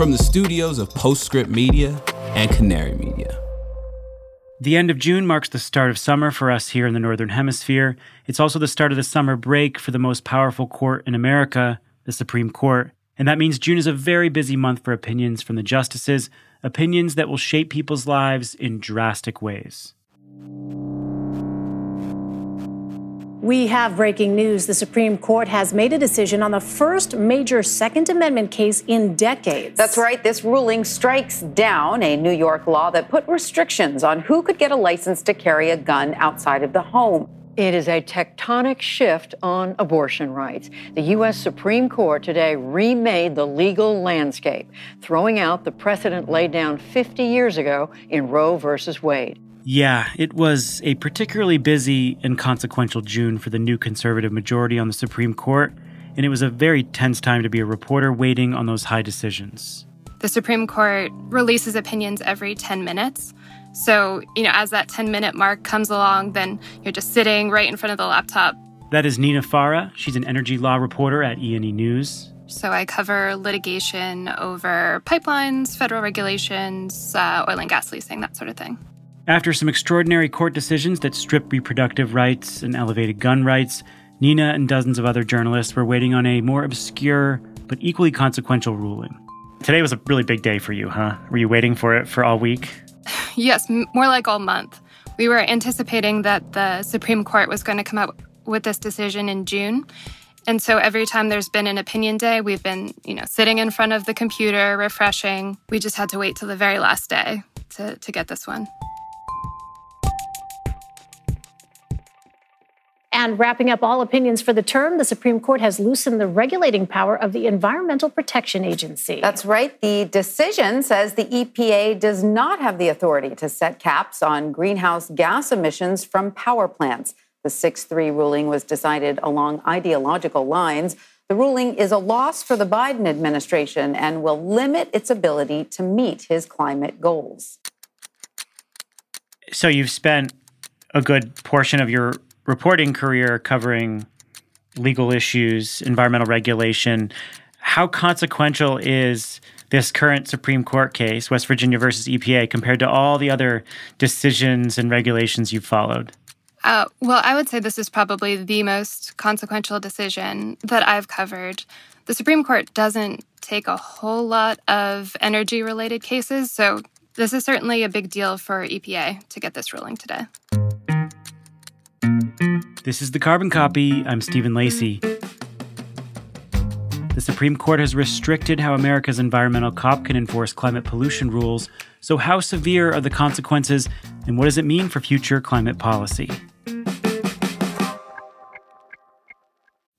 from the studios of Postscript Media and Canary Media. The end of June marks the start of summer for us here in the Northern Hemisphere. It's also the start of the summer break for the most powerful court in America, the Supreme Court. And that means June is a very busy month for opinions from the justices, opinions that will shape people's lives in drastic ways. We have breaking news. The Supreme Court has made a decision on the first major Second Amendment case in decades. That's right. This ruling strikes down a New York law that put restrictions on who could get a license to carry a gun outside of the home. It is a tectonic shift on abortion rights. The U.S. Supreme Court today remade the legal landscape, throwing out the precedent laid down 50 years ago in Roe versus Wade. Yeah, it was a particularly busy and consequential June for the new conservative majority on the Supreme Court, and it was a very tense time to be a reporter waiting on those high decisions. The Supreme Court releases opinions every 10 minutes. So, you know, as that 10 minute mark comes along, then you're just sitting right in front of the laptop. That is Niina Farah. She's an energy law reporter at E&E News. So I cover litigation over pipelines, federal regulations, uh, oil and gas leasing, that sort of thing. After some extraordinary court decisions that stripped reproductive rights and elevated gun rights, Niina and dozens of other journalists were waiting on a more obscure but equally consequential ruling. Today was a really big day for you, huh? Were you waiting for it for all week? yes, m- more like all month. We were anticipating that the Supreme Court was going to come out with this decision in June. And so every time there's been an opinion day, we've been, you know, sitting in front of the computer, refreshing. We just had to wait till the very last day to, to get this one. And wrapping up all opinions for the term, the Supreme Court has loosened the regulating power of the Environmental Protection Agency. That's right. The decision says the EPA does not have the authority to set caps on greenhouse gas emissions from power plants. The 6 3 ruling was decided along ideological lines. The ruling is a loss for the Biden administration and will limit its ability to meet his climate goals. So you've spent a good portion of your reporting career covering legal issues, environmental regulation. How consequential is this current Supreme Court case, West Virginia versus EPA, compared to all the other decisions and regulations you've followed? Uh, well, I would say this is probably the most consequential decision that I've covered. The Supreme Court doesn't take a whole lot of energy related cases, so this is certainly a big deal for EPA to get this ruling today. This is the Carbon Copy. I'm Stephen Lacey. The Supreme Court has restricted how America's environmental cop can enforce climate pollution rules. So, how severe are the consequences, and what does it mean for future climate policy?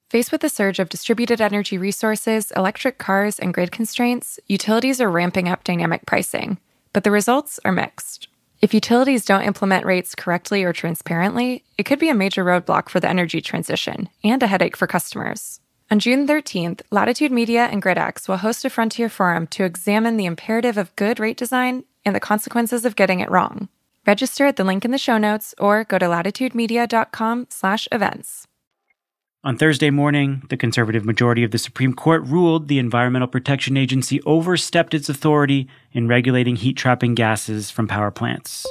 Faced with a surge of distributed energy resources, electric cars, and grid constraints, utilities are ramping up dynamic pricing. But the results are mixed. If utilities don't implement rates correctly or transparently, it could be a major roadblock for the energy transition and a headache for customers. On June 13th, Latitude Media and GridX will host a Frontier Forum to examine the imperative of good rate design and the consequences of getting it wrong. Register at the link in the show notes or go to latitudemedia.com/events. On Thursday morning, the conservative majority of the Supreme Court ruled the Environmental Protection Agency overstepped its authority in regulating heat trapping gases from power plants.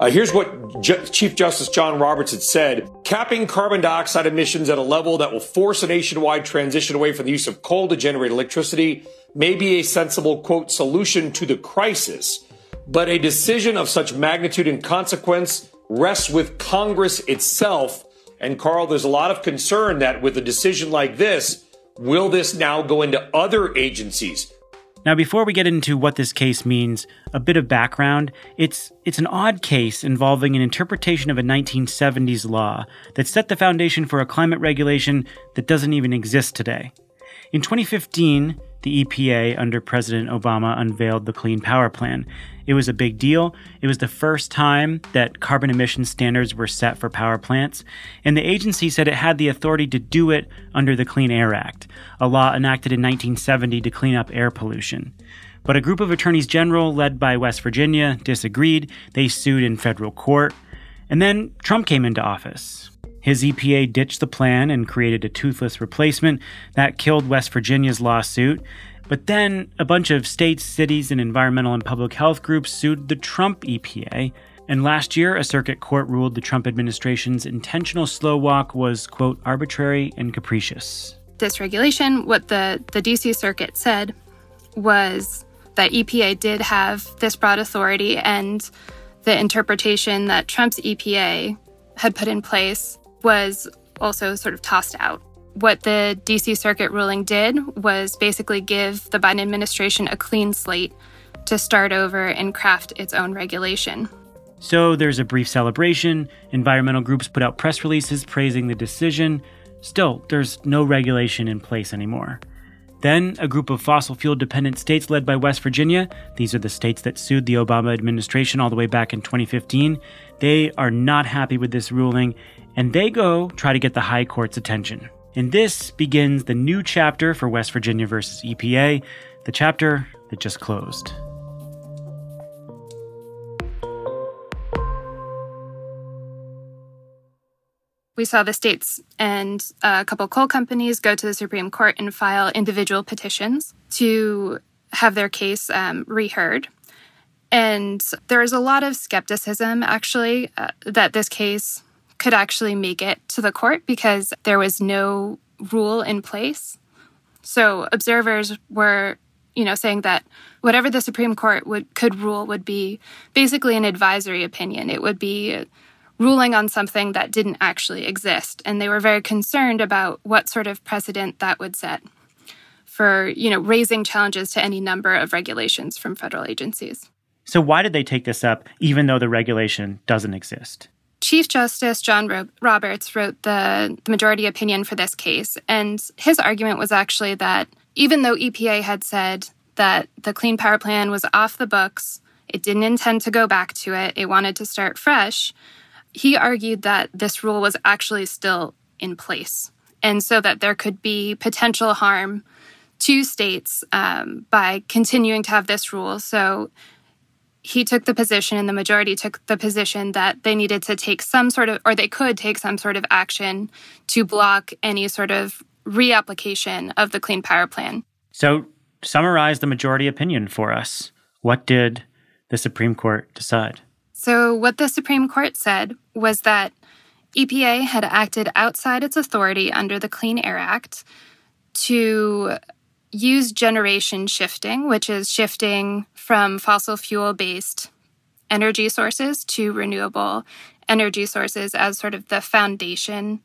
Uh, here's what Chief Justice John Roberts had said capping carbon dioxide emissions at a level that will force a nationwide transition away from the use of coal to generate electricity may be a sensible, quote, solution to the crisis. But a decision of such magnitude and consequence rests with Congress itself and Carl, there's a lot of concern that with a decision like this, will this now go into other agencies? Now, before we get into what this case means, a bit of background. It's it's an odd case involving an interpretation of a 1970s law that set the foundation for a climate regulation that doesn't even exist today. In 2015, the EPA under President Obama unveiled the Clean Power Plan. It was a big deal. It was the first time that carbon emission standards were set for power plants, and the agency said it had the authority to do it under the Clean Air Act, a law enacted in 1970 to clean up air pollution. But a group of attorneys general led by West Virginia disagreed. They sued in federal court. And then Trump came into office. His EPA ditched the plan and created a toothless replacement that killed West Virginia's lawsuit. But then a bunch of states, cities, and environmental and public health groups sued the Trump EPA. And last year, a circuit court ruled the Trump administration's intentional slow walk was, quote, arbitrary and capricious. This regulation, what the, the DC circuit said was that EPA did have this broad authority, and the interpretation that Trump's EPA had put in place was also sort of tossed out. What the DC Circuit ruling did was basically give the Biden administration a clean slate to start over and craft its own regulation. So there's a brief celebration. Environmental groups put out press releases praising the decision. Still, there's no regulation in place anymore. Then, a group of fossil fuel dependent states led by West Virginia, these are the states that sued the Obama administration all the way back in 2015, they are not happy with this ruling and they go try to get the High Court's attention. And this begins the new chapter for West Virginia versus EPA, the chapter that just closed. we saw the states and a couple coal companies go to the Supreme Court and file individual petitions to have their case um, reheard. And there is a lot of skepticism, actually, uh, that this case could actually make it to the court because there was no rule in place. So observers were, you know, saying that whatever the Supreme Court would could rule would be basically an advisory opinion. It would be ruling on something that didn't actually exist. And they were very concerned about what sort of precedent that would set for, you know, raising challenges to any number of regulations from federal agencies. So why did they take this up even though the regulation doesn't exist? Chief Justice John Ro- Roberts wrote the, the majority opinion for this case, and his argument was actually that even though EPA had said that the Clean Power Plan was off the books, it didn't intend to go back to it, it wanted to start fresh, he argued that this rule was actually still in place, and so that there could be potential harm to states um, by continuing to have this rule. So he took the position, and the majority took the position that they needed to take some sort of, or they could take some sort of action to block any sort of reapplication of the Clean Power Plan. So, summarize the majority opinion for us. What did the Supreme Court decide? So, what the Supreme Court said was that EPA had acted outside its authority under the Clean Air Act to use generation shifting, which is shifting from fossil fuel based energy sources to renewable energy sources as sort of the foundation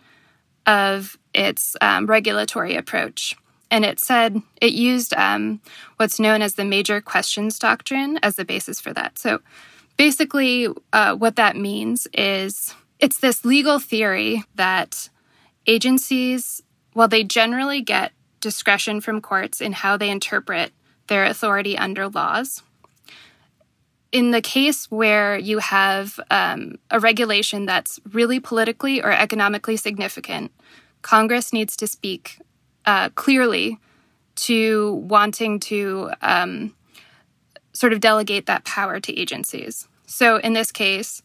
of its um, regulatory approach. And it said it used um, what's known as the major questions doctrine as the basis for that. So Basically, uh, what that means is it's this legal theory that agencies, while they generally get discretion from courts in how they interpret their authority under laws, in the case where you have um, a regulation that's really politically or economically significant, Congress needs to speak uh, clearly to wanting to um, sort of delegate that power to agencies. So in this case,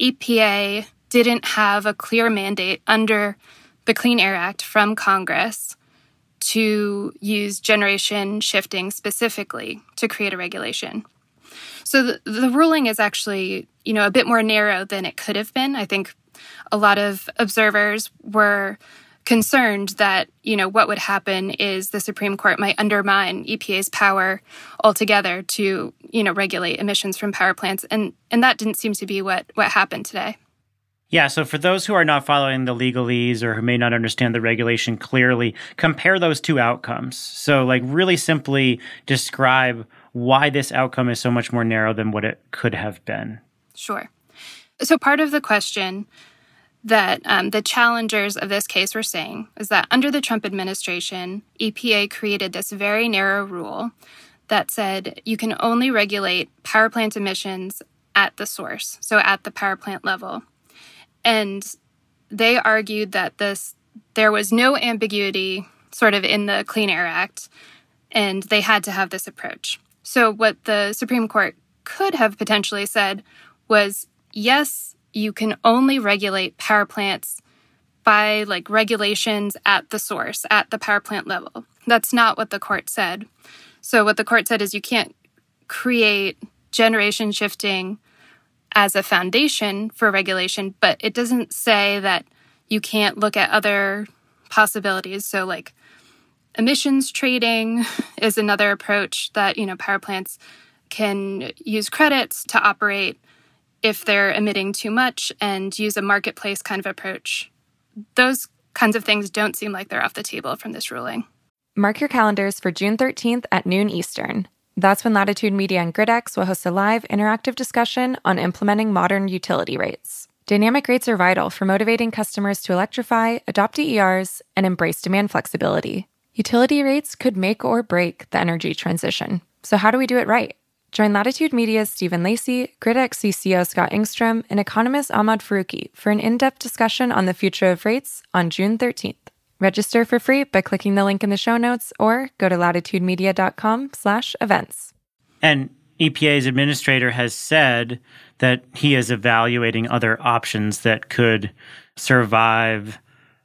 EPA didn't have a clear mandate under the Clean Air Act from Congress to use generation shifting specifically to create a regulation. So the, the, ruling is actually, you know, a bit more narrow than it could have been. I think a lot of observers were concerned that you know what would happen is the Supreme Court might undermine EPA's power altogether to you know regulate emissions from power plants, and and that didn't seem to be what what happened today. Yeah, so for those who are not following the legalese or who may not understand the regulation clearly, compare those two outcomes. So, like, really simply describe why this outcome is so much more narrow than what it could have been. Sure. So, part of the question that um, the challengers of this case were saying is that under the Trump administration, EPA created this very narrow rule that said you can only regulate power plant emissions at the source, so at the power plant level. And they argued that this there was no ambiguity sort of in the Clean Air Act, and they had to have this approach. So what the Supreme Court could have potentially said was yes, you can only regulate power plants by like regulations at the source, at the power plant level. That's not what the court said. So, what the court said is you can't create generation shifting as a foundation for regulation, but it doesn't say that you can't look at other possibilities. So, like emissions trading is another approach that, you know, power plants can use credits to operate if they're emitting too much and use a marketplace kind of approach. Those kinds of things don't seem like they're off the table from this ruling. Mark your calendars for June 13th at noon Eastern. That's when Latitude Media and GridX will host a live interactive discussion on implementing modern utility rates. Dynamic rates are vital for motivating customers to electrify, adopt DERs, and embrace demand flexibility. Utility rates could make or break the energy transition. So, how do we do it right? Join Latitude Media's Stephen Lacey, GridX CCO Scott Engstrom, and economist Ahmad Faruqui for an in-depth discussion on the future of rates on June 13th. Register for free by clicking the link in the show notes or go to latitudemedia.com slash events. And EPA's administrator has said that he is evaluating other options that could survive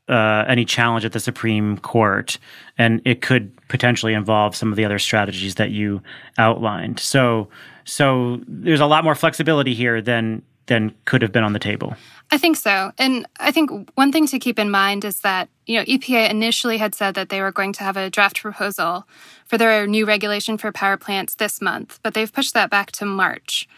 uh, any challenge at the Supreme Court, and it could potentially involve some of the other strategies that you outlined. So, so there's a lot more flexibility here than than could have been on the table. I think so. And I think one thing to keep in mind is that, you know, EPA initially had said that they were going to have a draft proposal for their new regulation for power plants this month, but they've pushed that back to March.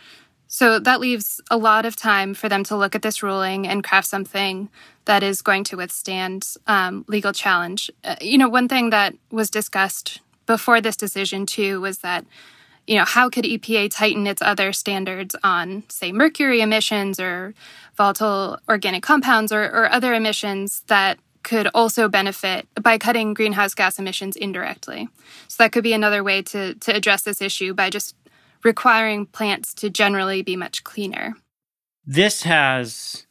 So that leaves a lot of time for them to look at this ruling and craft something that is going to withstand um, legal challenge. Uh, you know, one thing that was discussed before this decision, too, was that, you know, how could EPA tighten its other standards on, say, mercury emissions or volatile organic compounds or, or other emissions that could also benefit by cutting greenhouse gas emissions indirectly. So that could be another way to, to address this issue by just requiring plants to generally be much cleaner. This has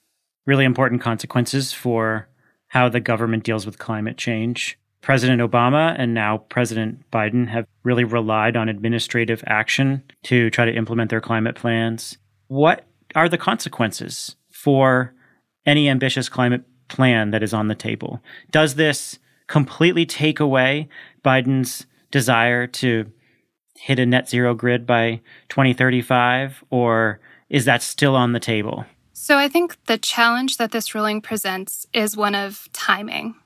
really important consequences for how the government deals with climate change. President Obama and now President Biden have really relied on administrative action to try to implement their climate plans. What are the consequences for any ambitious climate plan that is on the table? Does this completely take away Biden's desire to hit a net zero grid by 2035, or is that still on the table? So I think the challenge that this ruling presents is one of timing,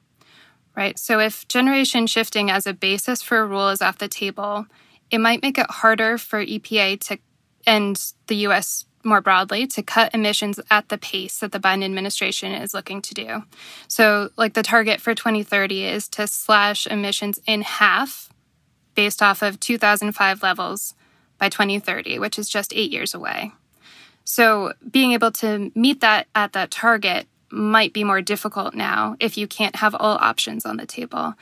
right? So if generation shifting as a basis for a rule is off the table, it might make it harder for EPA to and the US more broadly to cut emissions at the pace that the Biden administration is looking to do. So, like the target for 2030 is to slash emissions in half based off of 2005 levels by 2030, which is just eight years away. So, being able to meet that at that target might be more difficult now if you can't have all options on the table.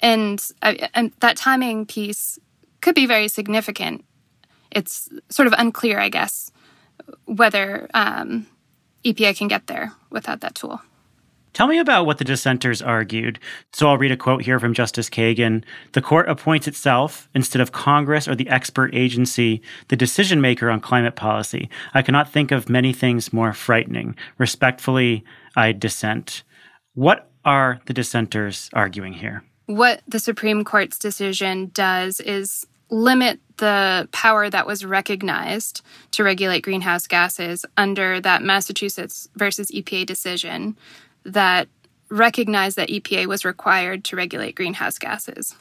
And, and that timing piece could be very significant. It's sort of unclear, I guess, whether um, EPA can get there without that tool. Tell me about what the dissenters argued. So I'll read a quote here from Justice Kagan. The court appoints itself instead of Congress or the expert agency, the decision maker on climate policy. I cannot think of many things more frightening. Respectfully, I dissent. What are the dissenters arguing here? What the Supreme Court's decision does is limit the power that was recognized to regulate greenhouse gases under that Massachusetts versus EPA decision that recognized that EPA was required to regulate greenhouse gases.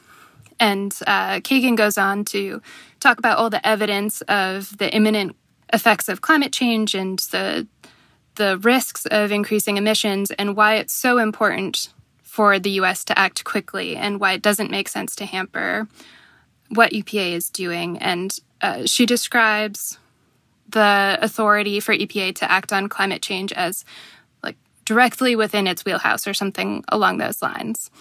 And uh, Kagan goes on to talk about all the evidence of the imminent effects of climate change and the the risks of increasing emissions and why it's so important for the US to act quickly and why it doesn't make sense to hamper what EPA is doing. And uh, she describes the authority for EPA to act on climate change as like directly within its wheelhouse or something along those lines.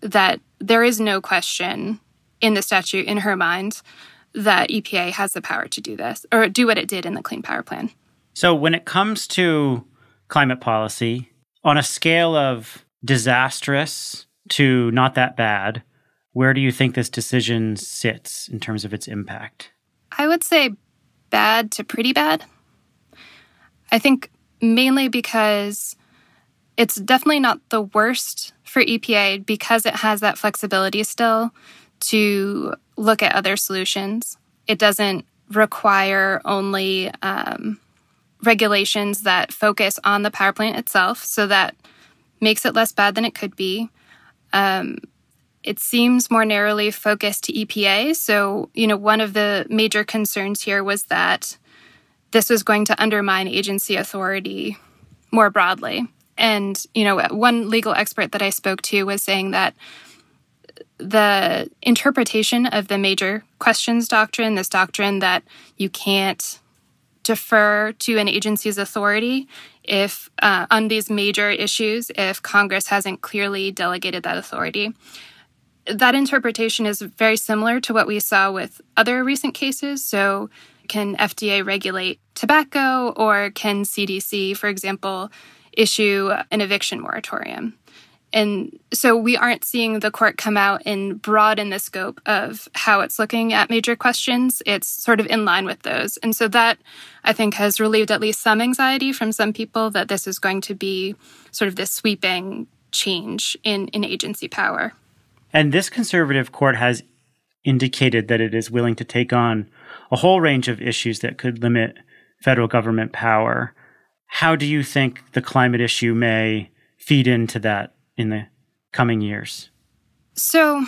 That there is no question in the statute, in her mind, that EPA has the power to do this or do what it did in the Clean Power Plan. So, when it comes to climate policy, on a scale of disastrous to not that bad, where do you think this decision sits in terms of its impact? I would say bad to pretty bad. I think mainly because it's definitely not the worst for EPA because it has that flexibility still to look at other solutions. It doesn't require only um, regulations that focus on the power plant itself, so that makes it less bad than it could be. Um, it seems more narrowly focused to EPA. So, you know, one of the major concerns here was that this was going to undermine agency authority more broadly. And, you know, one legal expert that I spoke to was saying that the interpretation of the major questions doctrine, this doctrine that you can't defer to an agency's authority if uh, on these major issues if Congress hasn't clearly delegated that authority. That interpretation is very similar to what we saw with other recent cases. So, can FDA regulate tobacco or can CDC, for example, issue an eviction moratorium? And so we aren't seeing the court come out and broaden the scope of how it's looking at major questions. It's sort of in line with those. And so that I think has relieved at least some anxiety from some people that this is going to be sort of this sweeping change in, in agency power. And this conservative court has indicated that it is willing to take on a whole range of issues that could limit federal government power. How do you think the climate issue may feed into that in the coming years? So,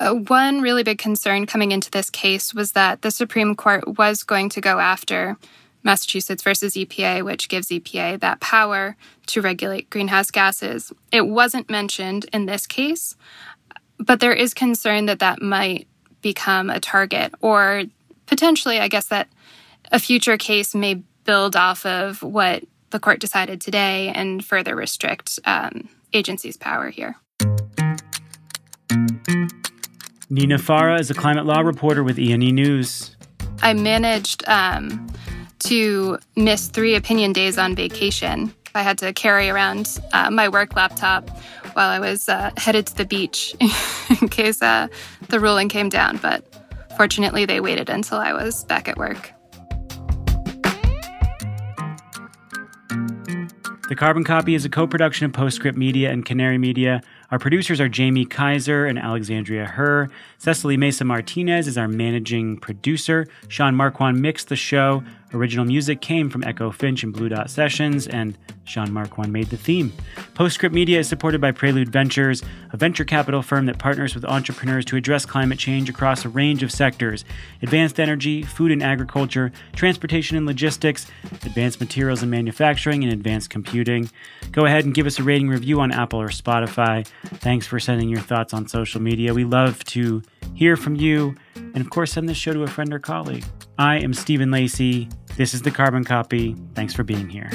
uh, one really big concern coming into this case was that the Supreme Court was going to go after Massachusetts versus EPA, which gives EPA that power to regulate greenhouse gases. It wasn't mentioned in this case, but there is concern that that might become a target, or potentially, I guess, that a future case may build off of what the court decided today and further restrict um, agency's power here. Niina Farah is a climate law reporter with E&E News. I managed um, to miss three opinion days on vacation. I had to carry around uh, my work laptop while I was uh, headed to the beach in case uh, the ruling came down, but fortunately, they waited until I was back at work. The Carbon Copy is a co production of Postscript Media and Canary Media. Our producers are Jamie Kaiser and Alexandria Herr. Cecily Mesa Martinez is our managing producer. Sean Marquand mixed the show. Original music came from Echo Finch and Blue Dot Sessions, and Sean Marquand made the theme. Postscript Media is supported by Prelude Ventures, a venture capital firm that partners with entrepreneurs to address climate change across a range of sectors advanced energy, food and agriculture, transportation and logistics, advanced materials and manufacturing, and advanced computing. Go ahead and give us a rating review on Apple or Spotify. Thanks for sending your thoughts on social media. We love to hear from you. And of course, send this show to a friend or colleague. I am Stephen Lacey. This is the Carbon Copy. Thanks for being here.